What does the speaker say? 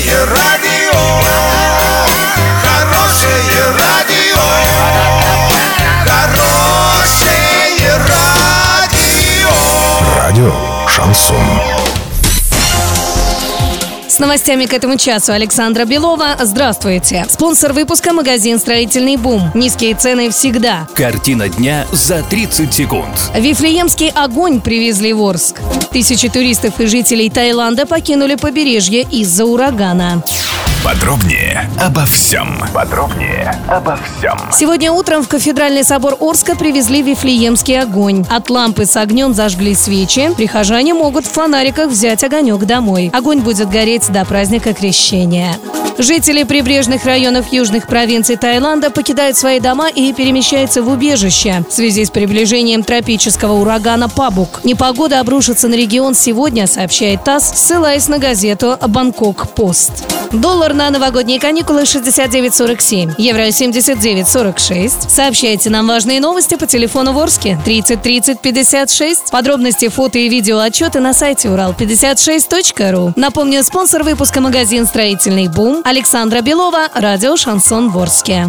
Хорошее радио, хорошее радио, хорошее радио. Радио Шансон. С новостями к этому часу Александра Белова. Здравствуйте. Спонсор выпуска – магазин «Строительный бум». Низкие цены всегда. Картина дня за 30 секунд. Вифлеемский огонь привезли в Орск. Тысячи туристов и жителей Таиланда покинули побережье из-за урагана. Подробнее обо всем. Подробнее обо всем. Сегодня утром в кафедральный собор Орска привезли Вифлеемский огонь. От лампы с огнем зажгли свечи. Прихожане могут в фонариках взять огонек домой. Огонь будет гореть до праздника Крещения. Жители прибрежных районов южных провинций Таиланда покидают свои дома и перемещаются в убежище в связи с приближением тропического урагана Пабук. Непогода обрушится на регион сегодня, сообщает ТАСС, ссылаясь на газету «Бангкок Пост». Доллар на новогодние каникулы 69.47, евро 79.46. Сообщайте нам важные новости по телефону Ворске 30 30 56. Подробности, фото и видео отчеты на сайте урал56.ру. Напомню, спонсор выпуска магазин «Строительный бум» Александра Белова, радио «Шансон Ворске».